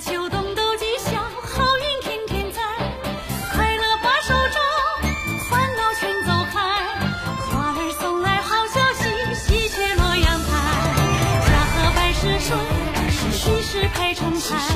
秋冬都吉祥好运天天在。快乐把手中烦恼全走开花儿送来好消息喜鹊落阳台。家和万事顺喜事排成排